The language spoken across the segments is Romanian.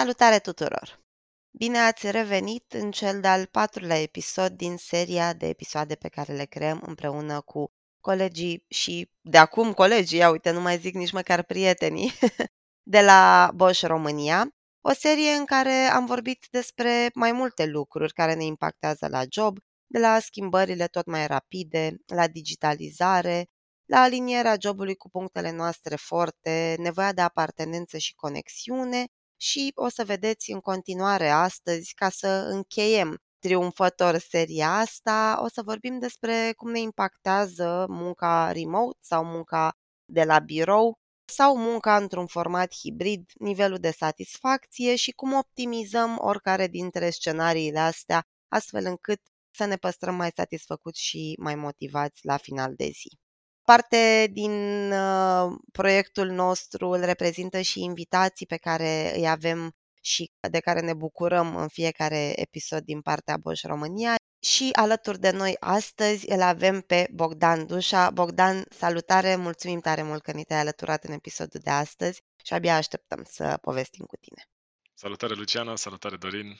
Salutare tuturor! Bine ați revenit în cel de-al patrulea episod din seria de episoade pe care le creăm împreună cu colegii și de acum colegii, ia uite, nu mai zic nici măcar prietenii, de la Bosch România, o serie în care am vorbit despre mai multe lucruri care ne impactează la job, de la schimbările tot mai rapide, la digitalizare, la alinierea jobului cu punctele noastre forte, nevoia de apartenență și conexiune și o să vedeți în continuare astăzi, ca să încheiem triumfător seria asta, o să vorbim despre cum ne impactează munca remote sau munca de la birou sau munca într-un format hibrid, nivelul de satisfacție și cum optimizăm oricare dintre scenariile astea, astfel încât să ne păstrăm mai satisfăcuți și mai motivați la final de zi. Parte din uh, proiectul nostru îl reprezintă și invitații pe care îi avem și de care ne bucurăm în fiecare episod din partea Bosch România. Și alături de noi astăzi îl avem pe Bogdan Dușa. Bogdan, salutare, mulțumim tare mult că ne te-ai alăturat în episodul de astăzi și abia așteptăm să povestim cu tine. Salutare Luciana, salutare Dorin,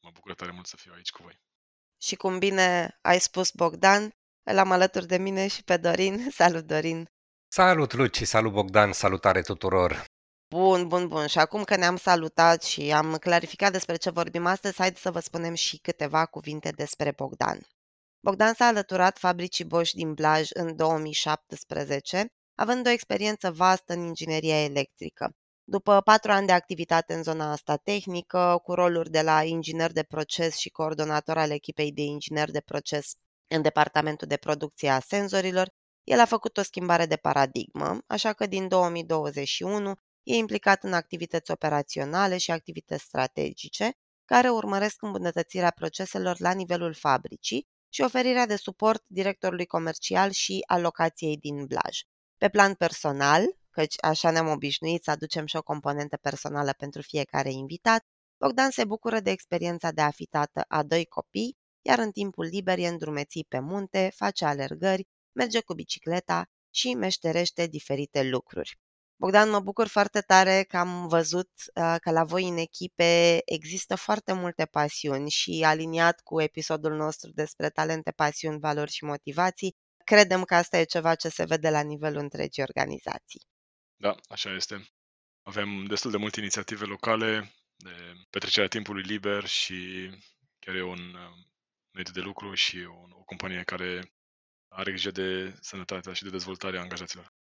mă bucur tare mult să fiu aici cu voi. Și cum bine ai spus Bogdan, îl am alături de mine și pe Dorin. Salut, Dorin! Salut, Luci! Salut, Bogdan! Salutare tuturor! Bun, bun, bun. Și acum că ne-am salutat și am clarificat despre ce vorbim astăzi, haideți să vă spunem și câteva cuvinte despre Bogdan. Bogdan s-a alăturat fabricii Bosch din Blaj în 2017, având o experiență vastă în ingineria electrică. După patru ani de activitate în zona asta tehnică, cu roluri de la inginer de proces și coordonator al echipei de inginer de proces în departamentul de producție a senzorilor, el a făcut o schimbare de paradigmă, așa că din 2021 e implicat în activități operaționale și activități strategice, care urmăresc îmbunătățirea proceselor la nivelul fabricii și oferirea de suport directorului comercial și alocației din Blaj. Pe plan personal, căci așa ne-am obișnuit să aducem și o componentă personală pentru fiecare invitat, Bogdan se bucură de experiența de a fi tată a doi copii iar în timpul liber e îndrumețit pe munte, face alergări, merge cu bicicleta și meșterește diferite lucruri. Bogdan, mă bucur foarte tare că am văzut uh, că la voi în echipe există foarte multe pasiuni și aliniat cu episodul nostru despre talente, pasiuni, valori și motivații, credem că asta e ceva ce se vede la nivelul întregii organizații. Da, așa este. Avem destul de multe inițiative locale de petrecerea timpului liber și chiar e un mediu de lucru și o, o companie care are grijă de sănătatea și de dezvoltarea angajaților.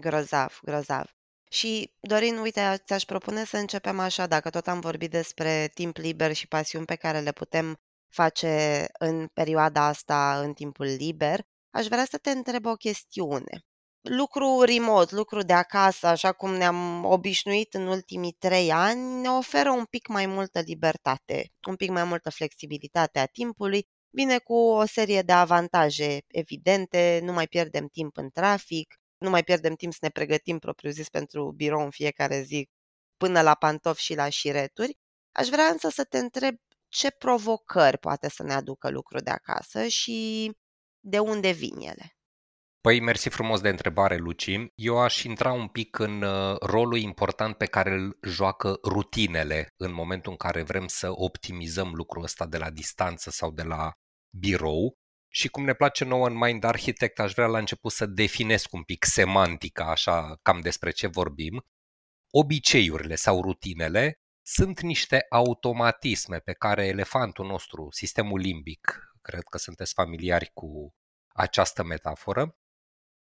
Grozav, grozav. Și, Dorin, uite, ți-aș propune să începem așa, dacă tot am vorbit despre timp liber și pasiuni pe care le putem face în perioada asta, în timpul liber, aș vrea să te întreb o chestiune lucru remote, lucru de acasă, așa cum ne-am obișnuit în ultimii trei ani, ne oferă un pic mai multă libertate, un pic mai multă flexibilitate a timpului, vine cu o serie de avantaje evidente, nu mai pierdem timp în trafic, nu mai pierdem timp să ne pregătim propriu-zis pentru birou în fiecare zi, până la pantofi și la șireturi. Aș vrea însă să te întreb ce provocări poate să ne aducă lucru de acasă și de unde vin ele. Păi, mersi frumos de întrebare, Luci. Eu aș intra un pic în uh, rolul important pe care îl joacă rutinele în momentul în care vrem să optimizăm lucrul ăsta de la distanță sau de la birou. Și cum ne place nouă în Mind Architect, aș vrea la început să definesc un pic semantica, așa cam despre ce vorbim. Obiceiurile sau rutinele sunt niște automatisme pe care elefantul nostru, sistemul limbic, cred că sunteți familiari cu această metaforă,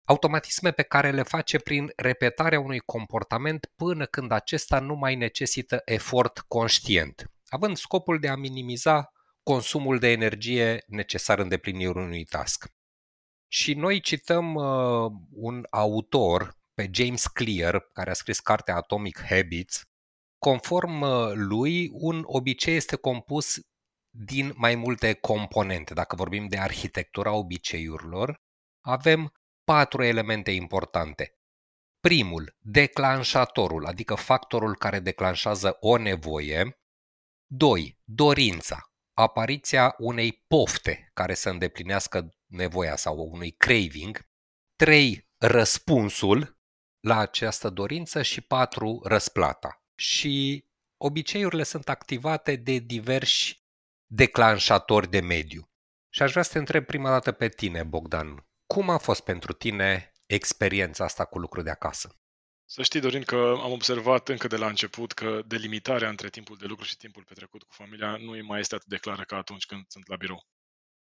automatisme pe care le face prin repetarea unui comportament până când acesta nu mai necesită efort conștient, având scopul de a minimiza consumul de energie necesar îndeplinirii unui task. Și noi cităm uh, un autor, pe James Clear, care a scris cartea Atomic Habits. Conform uh, lui, un obicei este compus din mai multe componente. Dacă vorbim de arhitectura obiceiurilor, avem patru elemente importante. Primul, declanșatorul, adică factorul care declanșează o nevoie. 2. Dorința, apariția unei pofte care să îndeplinească nevoia sau unui craving. 3. Răspunsul la această dorință și 4. Răsplata. Și obiceiurile sunt activate de diversi declanșatori de mediu. Și aș vrea să te întreb prima dată pe tine, Bogdan. Cum a fost pentru tine experiența asta cu lucru de acasă? Să știi, Dorin, că am observat încă de la început că delimitarea între timpul de lucru și timpul petrecut cu familia nu mai este atât de clară ca atunci când sunt la birou.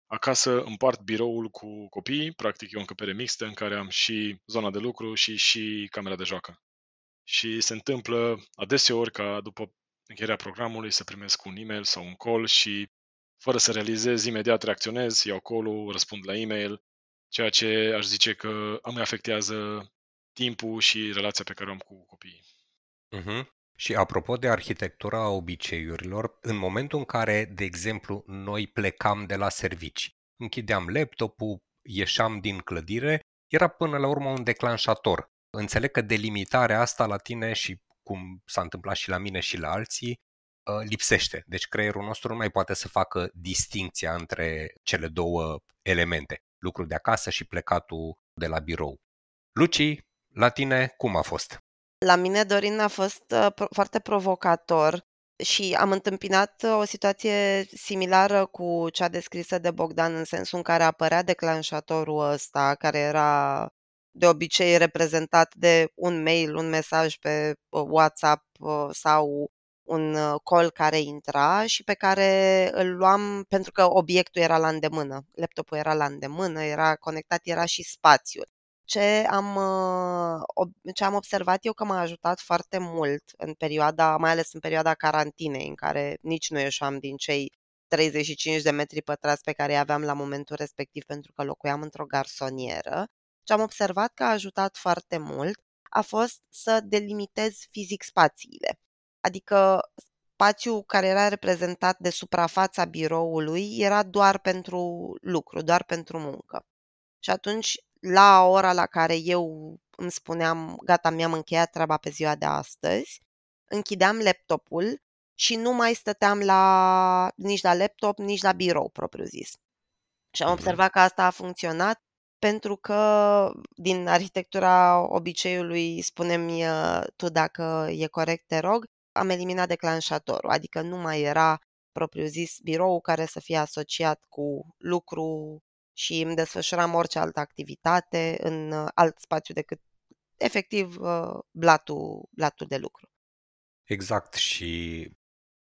Acasă împart biroul cu copiii, practic e o încăpere mixtă în care am și zona de lucru și și camera de joacă. Și se întâmplă adeseori ca după încheierea programului să primesc un e-mail sau un call și fără să realizez, imediat reacționez, iau call răspund la e-mail, ceea ce aș zice că îmi afectează timpul și relația pe care o am cu copiii. Uh-huh. Și apropo de arhitectura obiceiurilor, în momentul în care, de exemplu, noi plecam de la servici, închideam laptopul, ieșeam din clădire, era până la urmă un declanșator. Înțeleg că delimitarea asta la tine și cum s-a întâmplat și la mine și la alții, uh, lipsește. Deci creierul nostru nu mai poate să facă distinția între cele două elemente, lucrul de acasă și plecatul de la birou. Luci, la tine cum a fost? La mine, Dorin, a fost uh, foarte provocator și am întâmpinat uh, o situație similară cu cea descrisă de Bogdan, în sensul în care apărea declanșatorul ăsta, care era de obicei reprezentat de un mail, un mesaj pe uh, WhatsApp sau un call care intra și pe care îl luam pentru că obiectul era la îndemână. Laptopul era la îndemână, era conectat, era și spațiul ce am, uh, ce am observat eu că m-a ajutat foarte mult în perioada, mai ales în perioada carantinei, în care nici nu ieșeam din cei 35 de metri pătrați pe care îi aveam la momentul respectiv pentru că locuiam într-o garsonieră. Ce am observat că a ajutat foarte mult a fost să delimitez fizic spațiile. Adică spațiul care era reprezentat de suprafața biroului era doar pentru lucru, doar pentru muncă. Și atunci la ora la care eu îmi spuneam, gata, mi-am încheiat treaba pe ziua de astăzi, închideam laptopul și nu mai stăteam la, nici la laptop, nici la birou, propriu zis. Și am mhm. observat că asta a funcționat pentru că din arhitectura obiceiului, spunem tu dacă e corect, te rog, am eliminat declanșatorul, adică nu mai era propriu zis birou care să fie asociat cu lucru și îmi desfășuram orice altă activitate în uh, alt spațiu decât efectiv uh, blatul, blatul de lucru. Exact și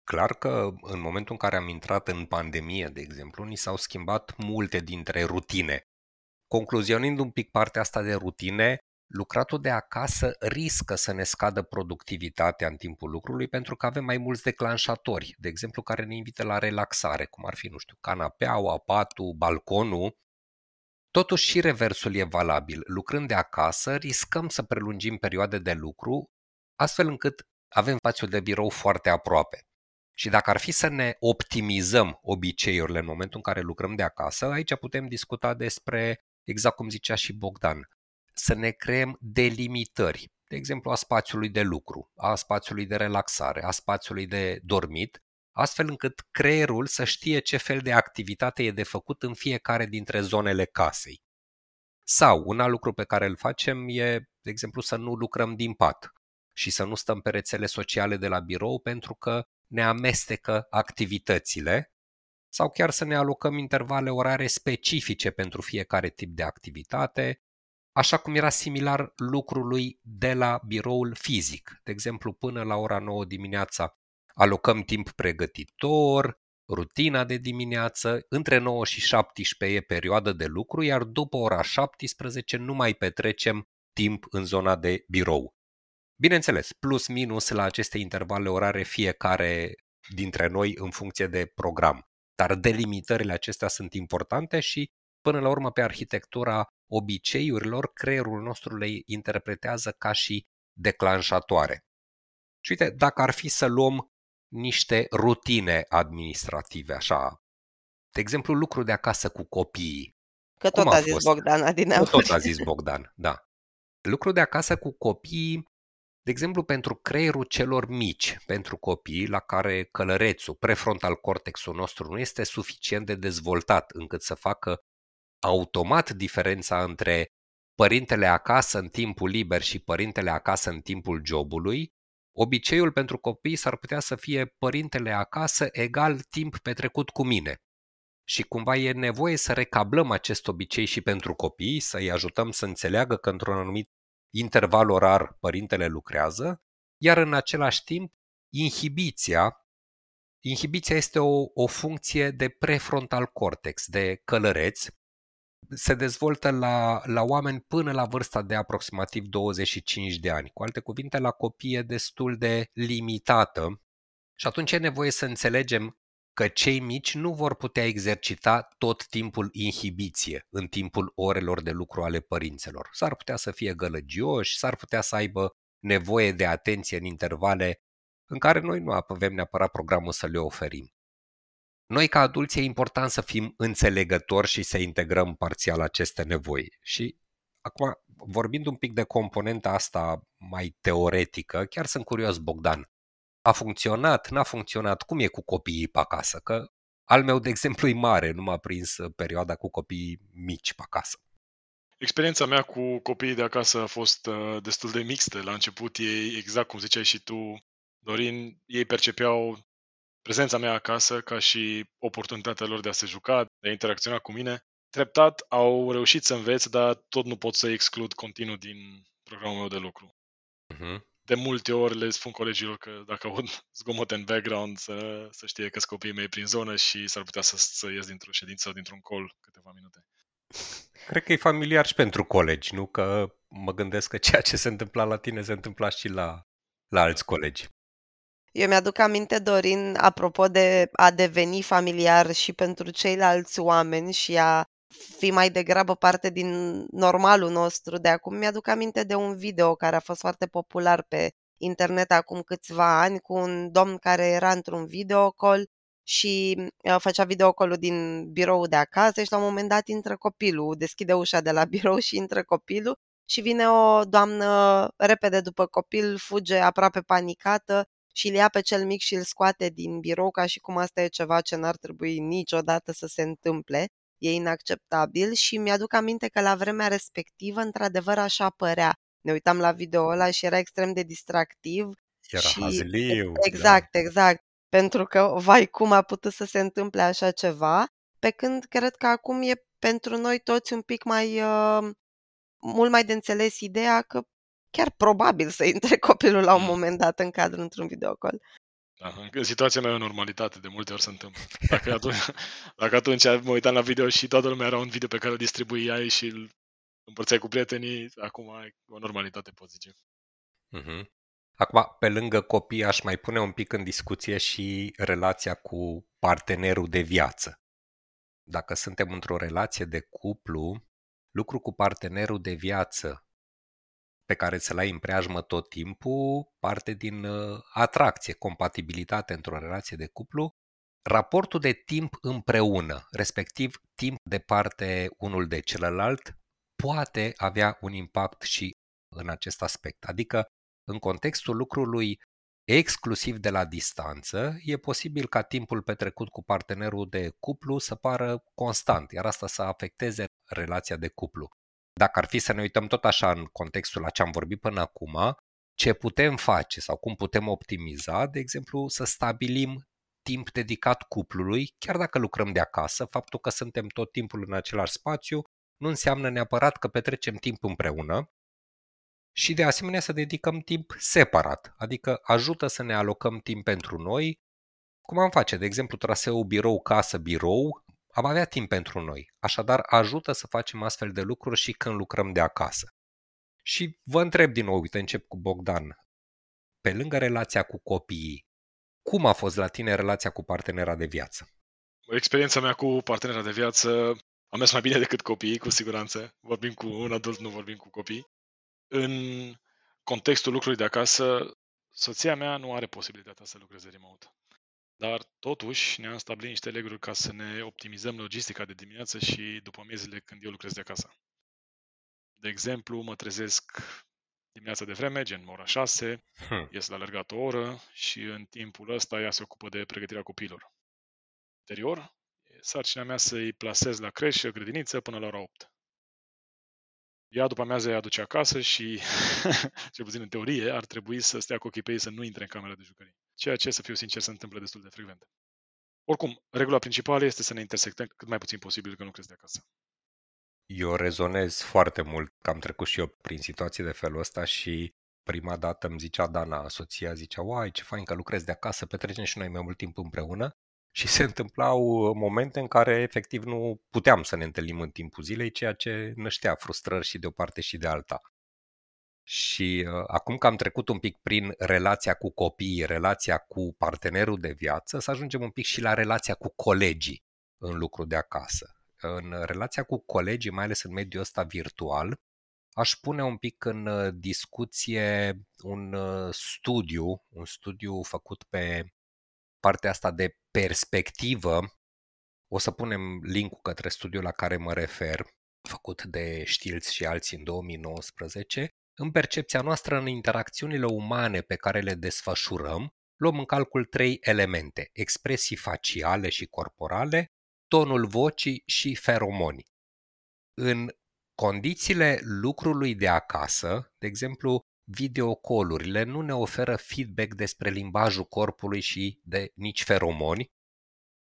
clar că în momentul în care am intrat în pandemie, de exemplu, ni s-au schimbat multe dintre rutine. Concluzionând un pic partea asta de rutine, lucratul de acasă riscă să ne scadă productivitatea în timpul lucrului pentru că avem mai mulți declanșatori, de exemplu, care ne invită la relaxare, cum ar fi, nu știu, canapeaua, patul, balconul. Totuși și reversul e valabil. Lucrând de acasă, riscăm să prelungim perioade de lucru, astfel încât avem spațiul de birou foarte aproape. Și dacă ar fi să ne optimizăm obiceiurile în momentul în care lucrăm de acasă, aici putem discuta despre, exact cum zicea și Bogdan, să ne creăm delimitări, de exemplu a spațiului de lucru, a spațiului de relaxare, a spațiului de dormit, astfel încât creierul să știe ce fel de activitate e de făcut în fiecare dintre zonele casei. Sau un alt lucru pe care îl facem e, de exemplu, să nu lucrăm din pat și să nu stăm pe rețele sociale de la birou pentru că ne amestecă activitățile sau chiar să ne alocăm intervale orare specifice pentru fiecare tip de activitate, așa cum era similar lucrului de la biroul fizic. De exemplu, până la ora 9 dimineața alocăm timp pregătitor, rutina de dimineață, între 9 și 17 e perioadă de lucru, iar după ora 17 nu mai petrecem timp în zona de birou. Bineînțeles, plus minus la aceste intervale orare fiecare dintre noi în funcție de program. Dar delimitările acestea sunt importante și Până la urmă, pe arhitectura obiceiurilor, creierul nostru le interpretează ca și declanșatoare. Și uite, dacă ar fi să luăm niște rutine administrative, așa, de exemplu, lucru de acasă cu copiii. Că tot a, a zis fost? Bogdan adineauri. Tot a zis Bogdan, da. Lucru de acasă cu copiii, de exemplu, pentru creierul celor mici, pentru copii la care călărețul, prefrontal cortexul nostru nu este suficient de dezvoltat încât să facă automat diferența între părintele acasă în timpul liber și părintele acasă în timpul jobului, Obiceiul pentru copii s-ar putea să fie părintele acasă egal timp petrecut cu mine. Și cumva e nevoie să recablăm acest obicei și pentru copii, să-i ajutăm să înțeleagă că într-un anumit interval orar părintele lucrează, iar în același timp inhibiția Inhibiția este o, o funcție de prefrontal cortex, de călăreț. Se dezvoltă la, la oameni până la vârsta de aproximativ 25 de ani. Cu alte cuvinte, la copii e destul de limitată și atunci e nevoie să înțelegem că cei mici nu vor putea exercita tot timpul inhibiție în timpul orelor de lucru ale părinților. S-ar putea să fie gălăgioși, s-ar putea să aibă nevoie de atenție în intervale în care noi nu avem neapărat programul să le oferim. Noi ca adulți e important să fim înțelegători și să integrăm parțial aceste nevoi. Și acum, vorbind un pic de componenta asta mai teoretică, chiar sunt curios, Bogdan. A funcționat, n-a funcționat, cum e cu copiii pe acasă? Că al meu, de exemplu, e mare, nu m-a prins perioada cu copiii mici pe acasă. Experiența mea cu copiii de acasă a fost uh, destul de mixtă. La început ei, exact cum ziceai și tu, Dorin, ei percepeau prezența mea acasă ca și oportunitatea lor de a se juca, de a interacționa cu mine. Treptat au reușit să învețe, dar tot nu pot să exclud continuu din programul meu de lucru. Uh-huh. De multe ori le spun colegilor că dacă aud zgomot în background să, să știe că sunt copiii mei prin zonă și s-ar putea să, să ies dintr-o ședință sau dintr-un col câteva minute. Cred că e familiar și pentru colegi, nu? Că mă gândesc că ceea ce se întâmpla la tine se întâmpla și la, la alți colegi. Eu mi-aduc aminte, Dorin, apropo de a deveni familiar și pentru ceilalți oameni și a fi mai degrabă parte din normalul nostru de acum. Mi-aduc aminte de un video care a fost foarte popular pe internet acum câțiva ani cu un domn care era într-un videocall și uh, făcea videocolul din birou de acasă și la un moment dat intră copilul, deschide ușa de la birou și intră copilul și vine o doamnă repede după copil, fuge aproape panicată și îl ia pe cel mic și îl scoate din birou ca și cum asta e ceva ce n-ar trebui niciodată să se întâmple. E inacceptabil și mi-aduc aminte că la vremea respectivă, într-adevăr, așa părea. Ne uitam la video ăla și era extrem de distractiv. Era și... hazliu. Exact, da. exact. Pentru că, vai, cum a putut să se întâmple așa ceva, pe când cred că acum e pentru noi toți un pic mai, uh, mult mai de înțeles ideea că chiar probabil să intre copilul la un mm. moment dat în cadru într-un videocall. Da, în situația mea e o normalitate, de multe ori se întâmplă. Dacă atunci, dacă atunci mă uitam la video și toată lumea era un video pe care îl distribuiai și îl împărțeai cu prietenii, acum e o normalitate, pot zice. Uh-huh. Acum, pe lângă copii, aș mai pune un pic în discuție și relația cu partenerul de viață. Dacă suntem într-o relație de cuplu, lucru cu partenerul de viață pe care să-l ai în preajmă tot timpul, parte din uh, atracție, compatibilitate într-o relație de cuplu, raportul de timp împreună, respectiv timp de parte unul de celălalt, poate avea un impact și în acest aspect. Adică, în contextul lucrului exclusiv de la distanță, e posibil ca timpul petrecut cu partenerul de cuplu să pară constant, iar asta să afecteze relația de cuplu. Dacă ar fi să ne uităm tot așa în contextul la ce am vorbit până acum, ce putem face sau cum putem optimiza, de exemplu, să stabilim timp dedicat cuplului, chiar dacă lucrăm de acasă, faptul că suntem tot timpul în același spațiu nu înseamnă neapărat că petrecem timp împreună și de asemenea să dedicăm timp separat, adică ajută să ne alocăm timp pentru noi, cum am face, de exemplu, traseul birou-casă-birou, am avea timp pentru noi, așadar ajută să facem astfel de lucruri și când lucrăm de acasă. Și vă întreb din nou, uite, încep cu Bogdan. Pe lângă relația cu copiii, cum a fost la tine relația cu partenera de viață? Experiența mea cu partenera de viață a mers mai bine decât copiii, cu siguranță. Vorbim cu un adult, nu vorbim cu copii. În contextul lucrului de acasă, soția mea nu are posibilitatea să lucreze remote. Dar totuși ne-am stabilit niște leguri ca să ne optimizăm logistica de dimineață și după miezile când eu lucrez de acasă. De exemplu, mă trezesc dimineața de vreme, gen ora 6, hmm. ies la alergat o oră și în timpul ăsta ea se ocupă de pregătirea copiilor. Interior, sarcina mea să-i plasez la creșă, grădiniță, până la ora 8. Ea după amiază îi aduce acasă și, cel puțin în teorie, ar trebui să stea cu ochii pe ei să nu intre în camera de jucării. Ceea ce, să fiu sincer, se întâmplă destul de frecvent. Oricum, regula principală este să ne intersectăm cât mai puțin posibil că nu crezi de acasă. Eu rezonez foarte mult că am trecut și eu prin situații de felul ăsta și prima dată îmi zicea Dana, soția, zicea, uai, ce fain că lucrezi de acasă, petrecem și noi mai mult timp împreună. Și se întâmplau momente în care efectiv nu puteam să ne întâlnim în timpul zilei, ceea ce năștea frustrări și de o parte și de alta. Și uh, acum că am trecut un pic prin relația cu copiii, relația cu partenerul de viață, să ajungem un pic și la relația cu colegii în lucru de acasă. În relația cu colegii, mai ales în mediul ăsta virtual, aș pune un pic în uh, discuție un uh, studiu, un studiu făcut pe partea asta de perspectivă. O să punem linkul către studiul la care mă refer, făcut de Stilz și alții în 2019, în percepția noastră, în interacțiunile umane pe care le desfășurăm, luăm în calcul trei elemente, expresii faciale și corporale, tonul vocii și feromoni. În condițiile lucrului de acasă, de exemplu, videocolurile nu ne oferă feedback despre limbajul corpului și de nici feromoni.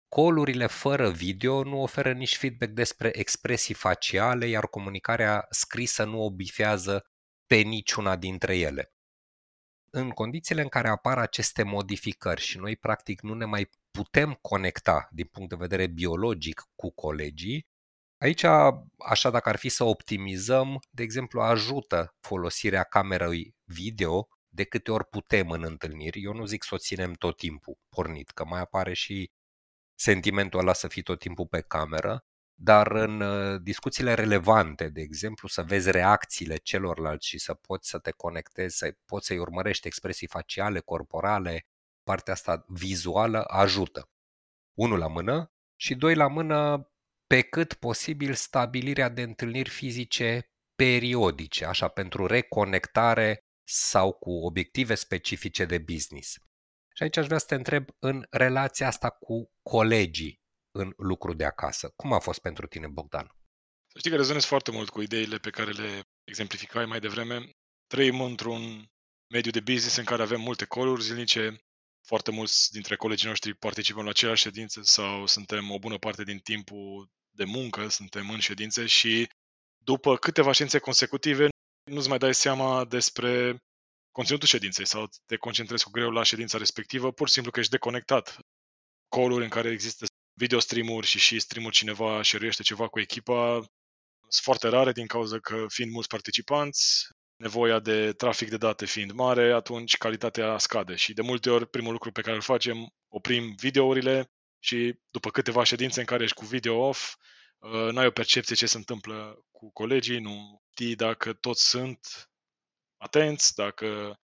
Colurile fără video nu oferă nici feedback despre expresii faciale, iar comunicarea scrisă nu obifează pe niciuna dintre ele. În condițiile în care apar aceste modificări și noi practic nu ne mai putem conecta din punct de vedere biologic cu colegii, aici, așa dacă ar fi să optimizăm, de exemplu, ajută folosirea camerei video de câte ori putem în întâlniri. Eu nu zic să o ținem tot timpul pornit, că mai apare și sentimentul ăla să fii tot timpul pe cameră, dar în uh, discuțiile relevante, de exemplu, să vezi reacțiile celorlalți și să poți să te conectezi, să poți să-i urmărești expresii faciale, corporale, partea asta vizuală ajută. Unul la mână și doi la mână, pe cât posibil, stabilirea de întâlniri fizice periodice, așa, pentru reconectare sau cu obiective specifice de business. Și aici aș vrea să te întreb în relația asta cu colegii în lucru de acasă. Cum a fost pentru tine, Bogdan? Să știi că rezonez foarte mult cu ideile pe care le exemplificai mai devreme. Trăim într-un mediu de business în care avem multe coluri zilnice, foarte mulți dintre colegii noștri participăm la aceleași ședințe sau suntem o bună parte din timpul de muncă, suntem în ședințe și după câteva ședințe consecutive nu-ți mai dai seama despre conținutul ședinței sau te concentrezi cu greu la ședința respectivă, pur și simplu că ești deconectat. Coluri în care există video stream-uri și și stream cineva șeruiește ceva cu echipa sunt foarte rare din cauza că fiind mulți participanți, nevoia de trafic de date fiind mare, atunci calitatea scade și de multe ori primul lucru pe care îl facem, oprim videourile și după câteva ședințe în care ești cu video off, uh, n-ai o percepție ce se întâmplă cu colegii, nu știi dacă toți sunt atenți, dacă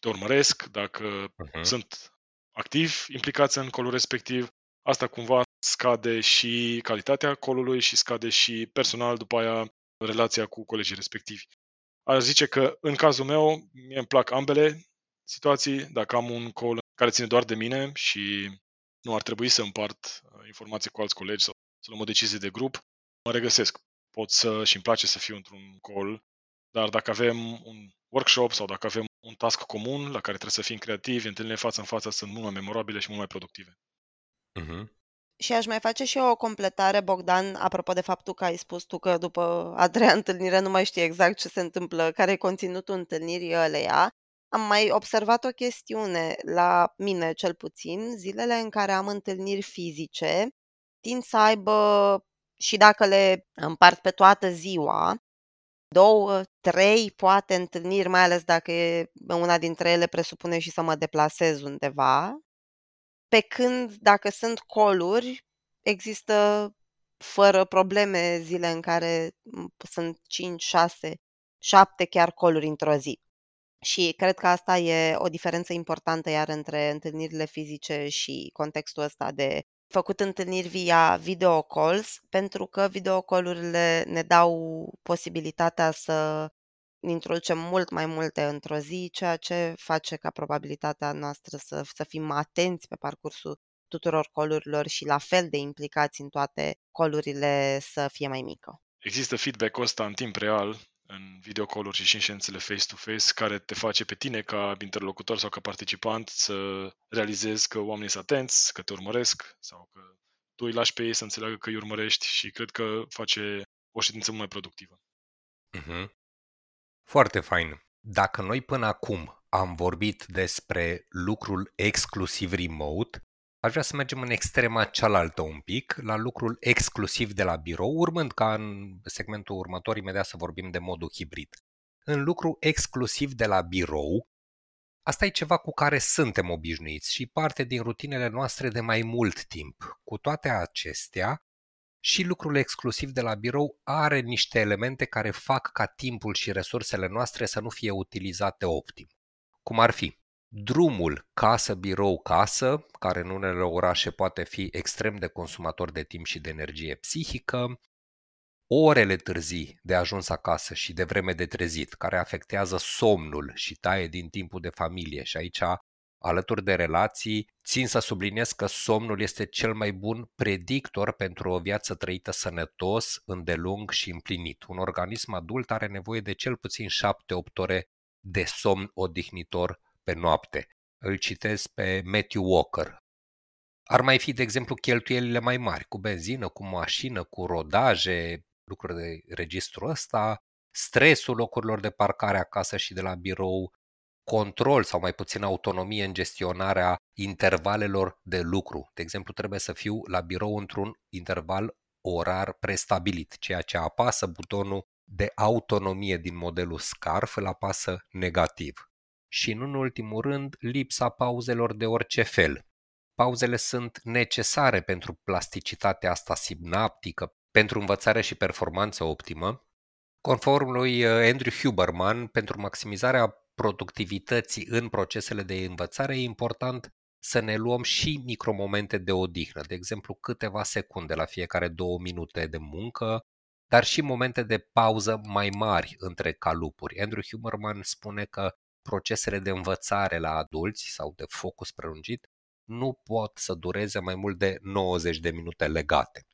te urmăresc, dacă uh-huh. sunt activi implicați în colul respectiv. Asta cumva scade și calitatea colului și scade și personal după aia relația cu colegii respectivi. Aș zice că în cazul meu, mie îmi plac ambele situații. Dacă am un call care ține doar de mine și nu ar trebui să împart uh, informații cu alți colegi sau să luăm o decizie de grup, mă regăsesc. Pot să și îmi place să fiu într-un call, dar dacă avem un workshop sau dacă avem un task comun la care trebuie să fim creativi, întâlnirile față în față sunt mult mai memorabile și mult mai productive. Uh-huh. Și aș mai face și eu o completare, Bogdan, apropo de faptul că ai spus tu că după a treia întâlnire nu mai știi exact ce se întâmplă, care e conținutul întâlnirii ăleia. Am mai observat o chestiune la mine, cel puțin, zilele în care am întâlniri fizice, tind să aibă, și dacă le împart pe toată ziua, două, trei, poate întâlniri, mai ales dacă e, una dintre ele presupune și să mă deplasez undeva, pe când dacă sunt coluri, există fără probleme zile în care sunt 5, 6, 7 chiar coluri într-o zi. Și cred că asta e o diferență importantă iar între întâlnirile fizice și contextul ăsta de făcut întâlniri via video calls, pentru că video call-urile ne dau posibilitatea să introducem mult mai multe într-o zi, ceea ce face ca probabilitatea noastră să, să fim atenți pe parcursul tuturor colurilor și la fel de implicați în toate colurile să fie mai mică. Există feedback-ul ăsta în timp real în videocall-uri și și în ședințele face-to-face, care te face pe tine ca interlocutor sau ca participant să realizezi că oamenii sunt atenți, că te urmăresc sau că tu îi lași pe ei să înțeleagă că îi urmărești și cred că face o ședință mult mai productivă. Uh-huh. Foarte fain. Dacă noi până acum am vorbit despre lucrul exclusiv remote, aș vrea să mergem în extrema cealaltă un pic, la lucrul exclusiv de la birou, urmând ca în segmentul următor imediat să vorbim de modul hibrid. În lucru exclusiv de la birou, asta e ceva cu care suntem obișnuiți și parte din rutinele noastre de mai mult timp. Cu toate acestea, și lucrul exclusiv de la birou are niște elemente care fac ca timpul și resursele noastre să nu fie utilizate optim. Cum ar fi drumul casă-birou-casă, care în unele orașe poate fi extrem de consumator de timp și de energie psihică, orele târzii de ajuns acasă și de vreme de trezit, care afectează somnul și taie din timpul de familie și aici alături de relații, țin să subliniez că somnul este cel mai bun predictor pentru o viață trăită sănătos, îndelung și împlinit. Un organism adult are nevoie de cel puțin 7-8 ore de somn odihnitor pe noapte. Îl citesc pe Matthew Walker. Ar mai fi, de exemplu, cheltuielile mai mari, cu benzină, cu mașină, cu rodaje, lucruri de registru ăsta, stresul locurilor de parcare acasă și de la birou, control sau mai puțin autonomie în gestionarea intervalelor de lucru. De exemplu, trebuie să fiu la birou într-un interval orar prestabilit, ceea ce apasă butonul de autonomie din modelul SCARF îl apasă negativ. Și, în ultimul rând, lipsa pauzelor de orice fel. Pauzele sunt necesare pentru plasticitatea asta sinaptică, pentru învățare și performanță optimă. Conform lui uh, Andrew Huberman, pentru maximizarea productivității în procesele de învățare, e important să ne luăm și micromomente de odihnă, de exemplu câteva secunde la fiecare două minute de muncă, dar și momente de pauză mai mari între calupuri. Andrew Huberman spune că procesele de învățare la adulți sau de focus prelungit nu pot să dureze mai mult de 90 de minute legate.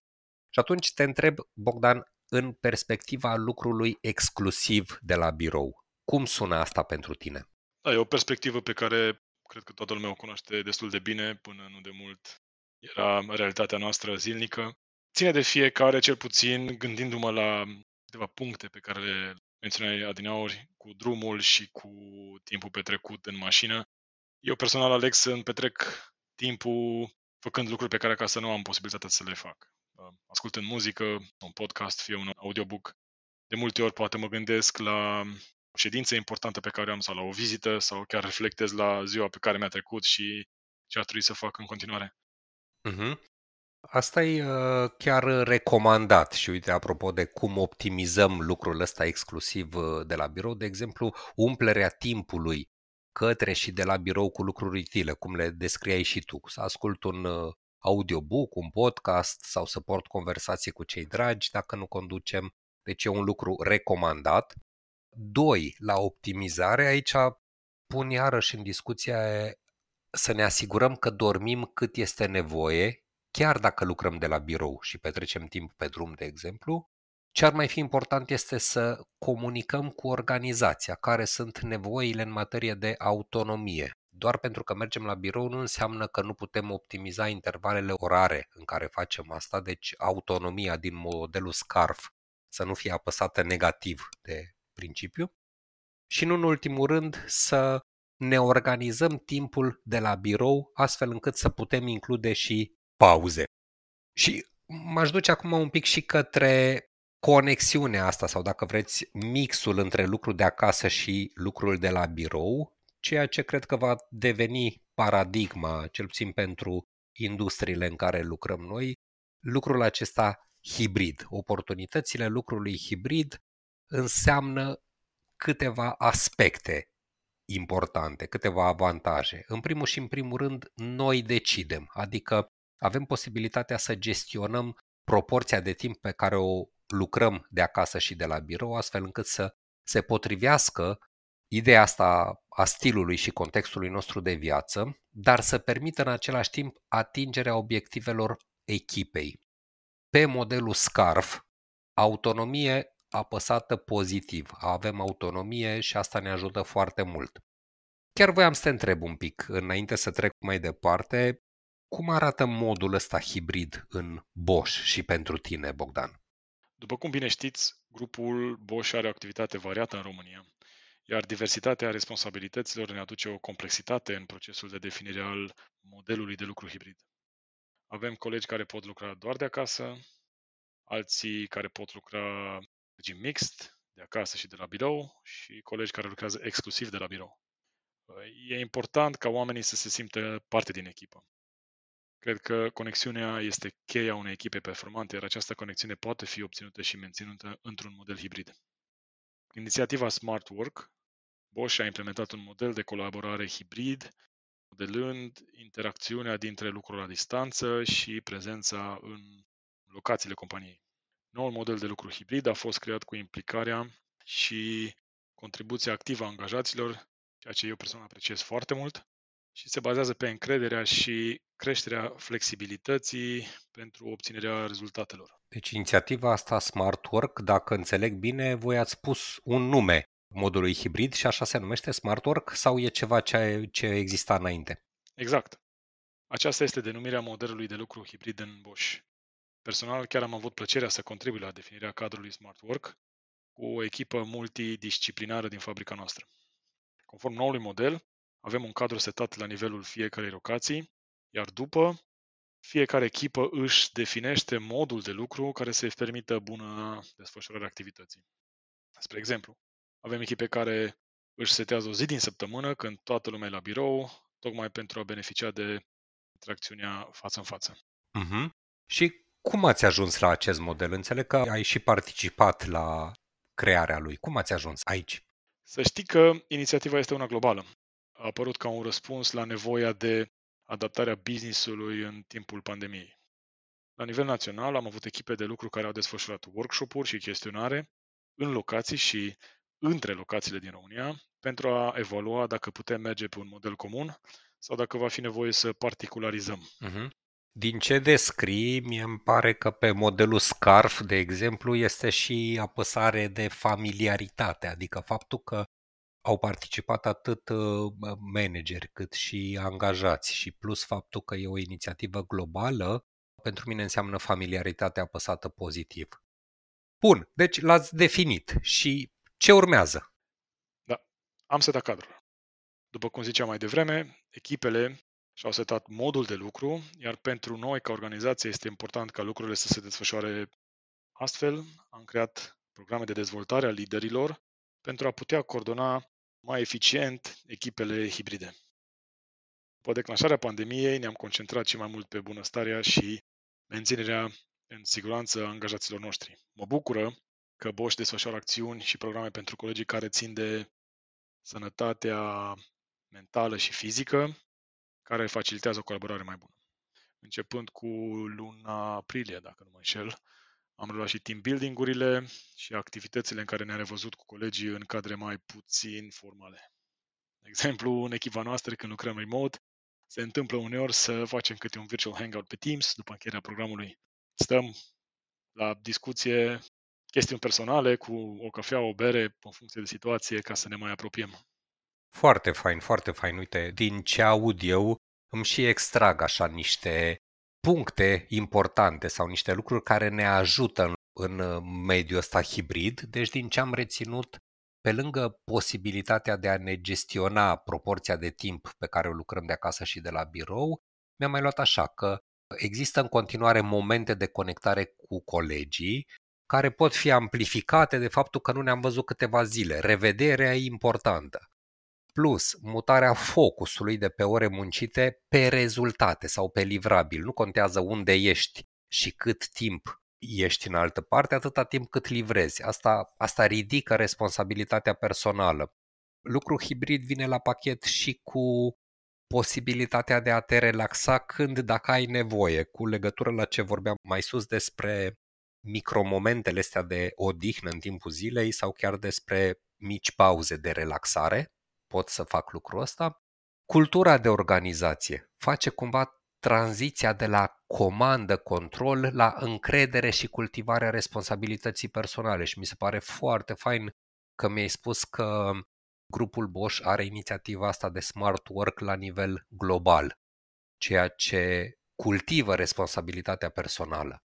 Și atunci te întreb, Bogdan, în perspectiva lucrului exclusiv de la birou, cum sună asta pentru tine? Da, e o perspectivă pe care cred că toată lumea o cunoaște destul de bine, până nu de mult era realitatea noastră zilnică. Ține de fiecare, cel puțin, gândindu-mă la câteva puncte pe care le menționai adineauri, cu drumul și cu timpul petrecut în mașină. Eu personal aleg să-mi petrec timpul făcând lucruri pe care acasă nu am posibilitatea să le fac. Ascultând muzică, un podcast, fie un audiobook. De multe ori poate mă gândesc la ședință importantă pe care am sau la o vizită sau chiar reflectez la ziua pe care mi-a trecut și ce ar trebui să fac în continuare. Uh-huh. Asta e uh, chiar recomandat și uite, apropo de cum optimizăm lucrul ăsta exclusiv uh, de la birou, de exemplu, umplerea timpului către și de la birou cu lucruri utile, cum le descriai și tu, să ascult un uh, audiobook, un podcast sau să port conversații cu cei dragi dacă nu conducem. Deci e un lucru recomandat. Doi, la optimizare, aici pun iarăși în discuția să ne asigurăm că dormim cât este nevoie, chiar dacă lucrăm de la birou și petrecem timp pe drum, de exemplu, ce ar mai fi important este să comunicăm cu organizația care sunt nevoile în materie de autonomie. Doar pentru că mergem la birou nu înseamnă că nu putem optimiza intervalele orare în care facem asta, deci autonomia din modelul SCARF să nu fie apăsată negativ de principiu. Și nu în ultimul rând să ne organizăm timpul de la birou astfel încât să putem include și pauze. Și m-aș duce acum un pic și către conexiunea asta sau dacă vreți mixul între lucrul de acasă și lucrul de la birou, ceea ce cred că va deveni paradigma, cel puțin pentru industriile în care lucrăm noi, lucrul acesta hibrid. Oportunitățile lucrului hibrid înseamnă câteva aspecte importante, câteva avantaje. În primul și în primul rând, noi decidem, adică avem posibilitatea să gestionăm proporția de timp pe care o lucrăm de acasă și de la birou, astfel încât să se potrivească ideea asta a stilului și contextului nostru de viață, dar să permită în același timp atingerea obiectivelor echipei. Pe modelul SCARF, autonomie apăsată pozitiv. Avem autonomie și asta ne ajută foarte mult. Chiar voiam să te întreb un pic, înainte să trec mai departe, cum arată modul ăsta hibrid în Bosch și pentru tine, Bogdan? După cum bine știți, grupul Bosch are o activitate variată în România, iar diversitatea responsabilităților ne aduce o complexitate în procesul de definire al modelului de lucru hibrid. Avem colegi care pot lucra doar de acasă, alții care pot lucra regim mixt, de acasă și de la birou, și colegi care lucrează exclusiv de la birou. E important ca oamenii să se simtă parte din echipă. Cred că conexiunea este cheia unei echipe performante, iar această conexiune poate fi obținută și menținută într-un model hibrid. Inițiativa Smart Work, Bosch a implementat un model de colaborare hibrid, modelând interacțiunea dintre lucrul la distanță și prezența în locațiile companiei. Noul model de lucru hibrid a fost creat cu implicarea și contribuția activă a angajaților, ceea ce eu personal apreciez foarte mult, și se bazează pe încrederea și creșterea flexibilității pentru obținerea rezultatelor. Deci inițiativa asta Smart Work, dacă înțeleg bine, voi ați spus un nume modului hibrid și așa se numește Smart Work sau e ceva ce, ce exista înainte? Exact. Aceasta este denumirea modelului de lucru hibrid în Bosch. Personal, chiar am avut plăcerea să contribui la definirea cadrului Smart Work cu o echipă multidisciplinară din fabrica noastră. Conform noului model, avem un cadru setat la nivelul fiecarei locații, iar după, fiecare echipă își definește modul de lucru care să-i permită bună desfășurare activității. Spre exemplu, avem echipe care își setează o zi din săptămână când toată lumea e la birou, tocmai pentru a beneficia de interacțiunea față în față. Uh-huh. Și cum ați ajuns la acest model? Înțeleg că ai și participat la crearea lui. Cum ați ajuns aici? Să știi că inițiativa este una globală. A apărut ca un răspuns la nevoia de adaptarea business-ului în timpul pandemiei. La nivel național am avut echipe de lucru care au desfășurat workshop-uri și chestionare în locații și între locațiile din România pentru a evalua dacă putem merge pe un model comun sau dacă va fi nevoie să particularizăm. Uh-huh. Din ce descrii, mi îmi pare că pe modelul SCARF, de exemplu, este și apăsare de familiaritate, adică faptul că au participat atât uh, manageri cât și angajați și plus faptul că e o inițiativă globală, pentru mine înseamnă familiaritate apăsată pozitiv. Bun, deci l-ați definit și ce urmează? Da, am setat cadrul. După cum ziceam mai devreme, echipele și-au setat modul de lucru, iar pentru noi, ca organizație, este important ca lucrurile să se desfășoare astfel. Am creat programe de dezvoltare a liderilor pentru a putea coordona mai eficient echipele hibride. După declanșarea pandemiei, ne-am concentrat și mai mult pe bunăstarea și menținerea în siguranță a angajaților noștri. Mă bucură că Bosch desfășoară acțiuni și programe pentru colegii care țin de sănătatea mentală și fizică, care facilitează o colaborare mai bună. Începând cu luna aprilie, dacă nu mă înșel, am reluat și team building-urile și activitățile în care ne-am revăzut cu colegii în cadre mai puțin formale. De exemplu, în echipa noastră, când lucrăm remote, se întâmplă uneori să facem câte un virtual hangout pe Teams după încheierea programului. Stăm la discuție, chestiuni personale, cu o cafea, o bere, în funcție de situație, ca să ne mai apropiem. Foarte fain, foarte fain. Uite, din ce aud eu, îmi și extrag așa niște puncte importante sau niște lucruri care ne ajută în, în mediul ăsta hibrid. Deci din ce am reținut, pe lângă posibilitatea de a ne gestiona proporția de timp pe care o lucrăm de acasă și de la birou, mi-am mai luat așa că există în continuare momente de conectare cu colegii care pot fi amplificate de faptul că nu ne-am văzut câteva zile. Revederea e importantă plus mutarea focusului de pe ore muncite pe rezultate sau pe livrabil. Nu contează unde ești și cât timp ești în altă parte, atâta timp cât livrezi. Asta, asta ridică responsabilitatea personală. Lucru hibrid vine la pachet și cu posibilitatea de a te relaxa când, dacă ai nevoie, cu legătură la ce vorbeam mai sus despre micromomentele astea de odihnă în timpul zilei sau chiar despre mici pauze de relaxare pot să fac lucrul ăsta. Cultura de organizație face cumva tranziția de la comandă-control la încredere și cultivarea responsabilității personale și mi se pare foarte fain că mi-ai spus că grupul Bosch are inițiativa asta de smart work la nivel global, ceea ce cultivă responsabilitatea personală.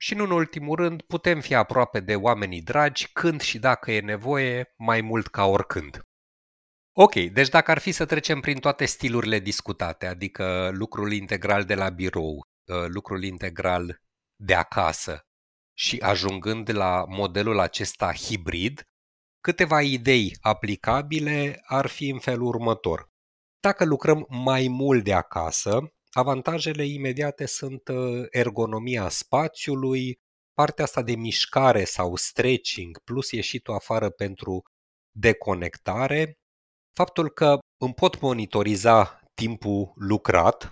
Și nu în ultimul rând, putem fi aproape de oamenii dragi când și dacă e nevoie, mai mult ca oricând. Ok, deci dacă ar fi să trecem prin toate stilurile discutate, adică lucrul integral de la birou, ă, lucrul integral de acasă și ajungând la modelul acesta hibrid, câteva idei aplicabile ar fi în felul următor. Dacă lucrăm mai mult de acasă, avantajele imediate sunt ă, ergonomia spațiului, partea asta de mișcare sau stretching, plus ieșitul afară pentru deconectare, faptul că îmi pot monitoriza timpul lucrat,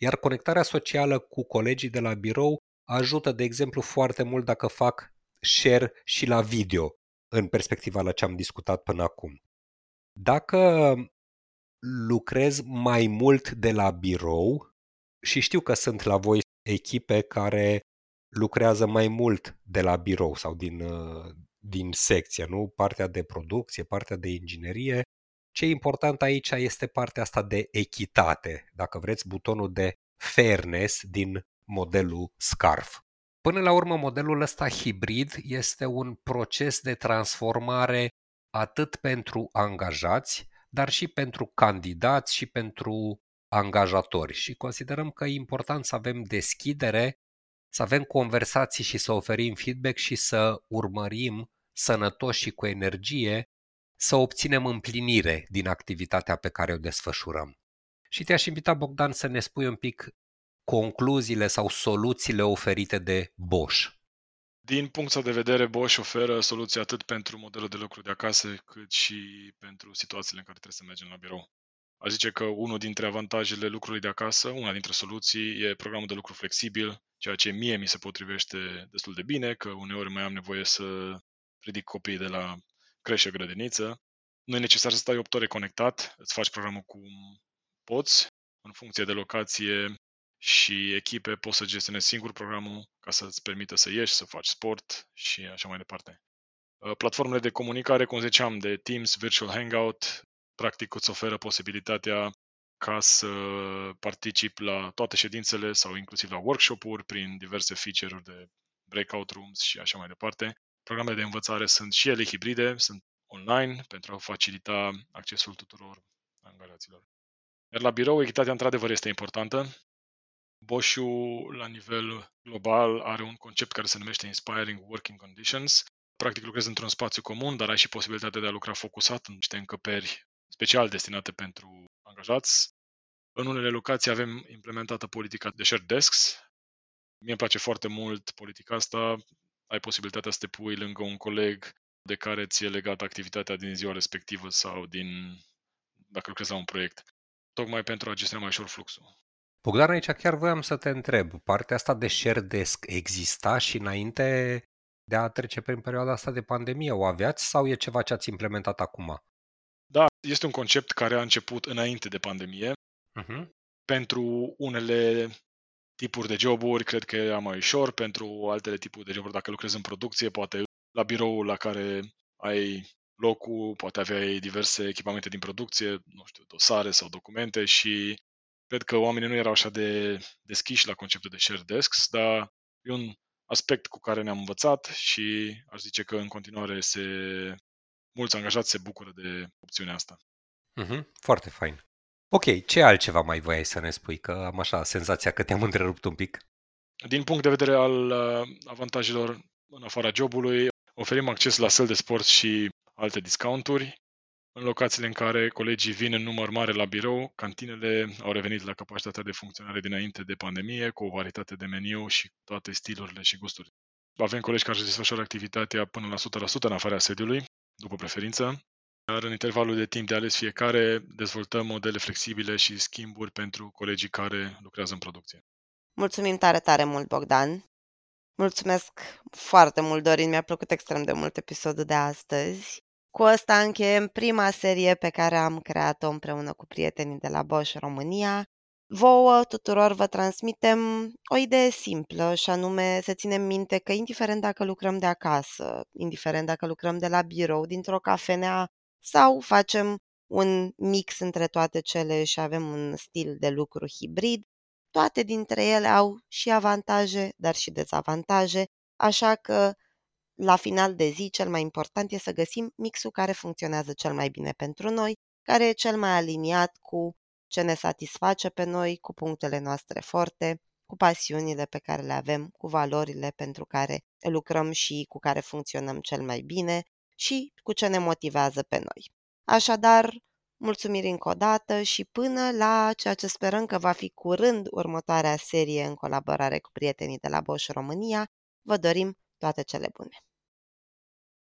iar conectarea socială cu colegii de la birou ajută, de exemplu, foarte mult dacă fac share și la video, în perspectiva la ce am discutat până acum. Dacă lucrez mai mult de la birou și știu că sunt la voi echipe care lucrează mai mult de la birou sau din, din secție, nu? Partea de producție, partea de inginerie ce e important aici este partea asta de echitate, dacă vreți, butonul de fairness din modelul SCARF. Până la urmă, modelul ăsta hibrid este un proces de transformare atât pentru angajați, dar și pentru candidați și pentru angajatori. Și considerăm că e important să avem deschidere, să avem conversații și să oferim feedback și să urmărim sănătoși și cu energie să obținem împlinire din activitatea pe care o desfășurăm. Și te-aș invita, Bogdan, să ne spui un pic concluziile sau soluțiile oferite de Bosch. Din punctul de vedere, Bosch oferă soluții atât pentru modelul de lucru de acasă, cât și pentru situațiile în care trebuie să mergem la birou. Aș zice că unul dintre avantajele lucrului de acasă, una dintre soluții, e programul de lucru flexibil, ceea ce mie mi se potrivește destul de bine, că uneori mai am nevoie să ridic copiii de la crește grădiniță. Nu e necesar să stai 8 ore conectat, îți faci programul cum poți, în funcție de locație și echipe, poți să gestionezi singur programul ca să îți permită să ieși, să faci sport și așa mai departe. Uh, platformele de comunicare, cum ziceam, de Teams, Virtual Hangout, practic îți oferă posibilitatea ca să participi la toate ședințele sau inclusiv la workshop-uri prin diverse feature-uri de breakout rooms și așa mai departe. Programele de învățare sunt și ele hibride, sunt online pentru a facilita accesul tuturor angajaților. Iar la birou, echitatea într-adevăr este importantă. bosch la nivel global, are un concept care se numește Inspiring Working Conditions. Practic lucrezi într-un spațiu comun, dar ai și posibilitatea de a lucra focusat în niște încăperi special destinate pentru angajați. În unele locații avem implementată politica de shared desks. Mie îmi place foarte mult politica asta ai posibilitatea să te pui lângă un coleg de care ți-e legat activitatea din ziua respectivă sau din dacă lucrezi la un proiect, tocmai pentru a gestiona mai ușor fluxul. Bogdan, aici chiar voiam să te întreb, partea asta de share desk exista și înainte de a trece prin perioada asta de pandemie? O aveați sau e ceva ce ați implementat acum? Da, este un concept care a început înainte de pandemie. Uh-huh. Pentru unele tipuri de joburi, cred că e mai ușor. Pentru altele tipuri de joburi, dacă lucrezi în producție, poate la biroul la care ai locul, poate aveai diverse echipamente din producție, nu știu, dosare sau documente și cred că oamenii nu erau așa de deschiși la conceptul de share desks, dar e un aspect cu care ne-am învățat și aș zice că în continuare se, mulți angajați se bucură de opțiunea asta. Mm-hmm, foarte fain. Ok, ce altceva mai voiai să ne spui? Că am așa senzația că te-am întrerupt un pic. Din punct de vedere al uh, avantajelor în afara jobului, oferim acces la săl de sport și alte discounturi. În locațiile în care colegii vin în număr mare la birou, cantinele au revenit la capacitatea de funcționare dinainte de pandemie, cu o varietate de meniu și toate stilurile și gusturi. Avem colegi care își desfășoară activitatea până la 100% în afara sediului, după preferință, iar în intervalul de timp de ales fiecare, dezvoltăm modele flexibile și schimburi pentru colegii care lucrează în producție. Mulțumim tare, tare mult, Bogdan! Mulțumesc foarte mult, Dorin, mi-a plăcut extrem de mult episodul de astăzi. Cu asta încheiem prima serie pe care am creat-o împreună cu prietenii de la Bosch România. Vouă tuturor vă transmitem o idee simplă și anume să ținem minte că indiferent dacă lucrăm de acasă, indiferent dacă lucrăm de la birou, dintr-o cafenea sau facem un mix între toate cele și avem un stil de lucru hibrid, toate dintre ele au și avantaje, dar și dezavantaje, așa că la final de zi cel mai important e să găsim mixul care funcționează cel mai bine pentru noi, care e cel mai aliniat cu ce ne satisface pe noi, cu punctele noastre forte, cu pasiunile pe care le avem, cu valorile pentru care lucrăm și cu care funcționăm cel mai bine și cu ce ne motivează pe noi. Așadar, mulțumiri încă o dată și până la ceea ce sperăm că va fi curând următoarea serie în colaborare cu prietenii de la Bosch România, vă dorim toate cele bune!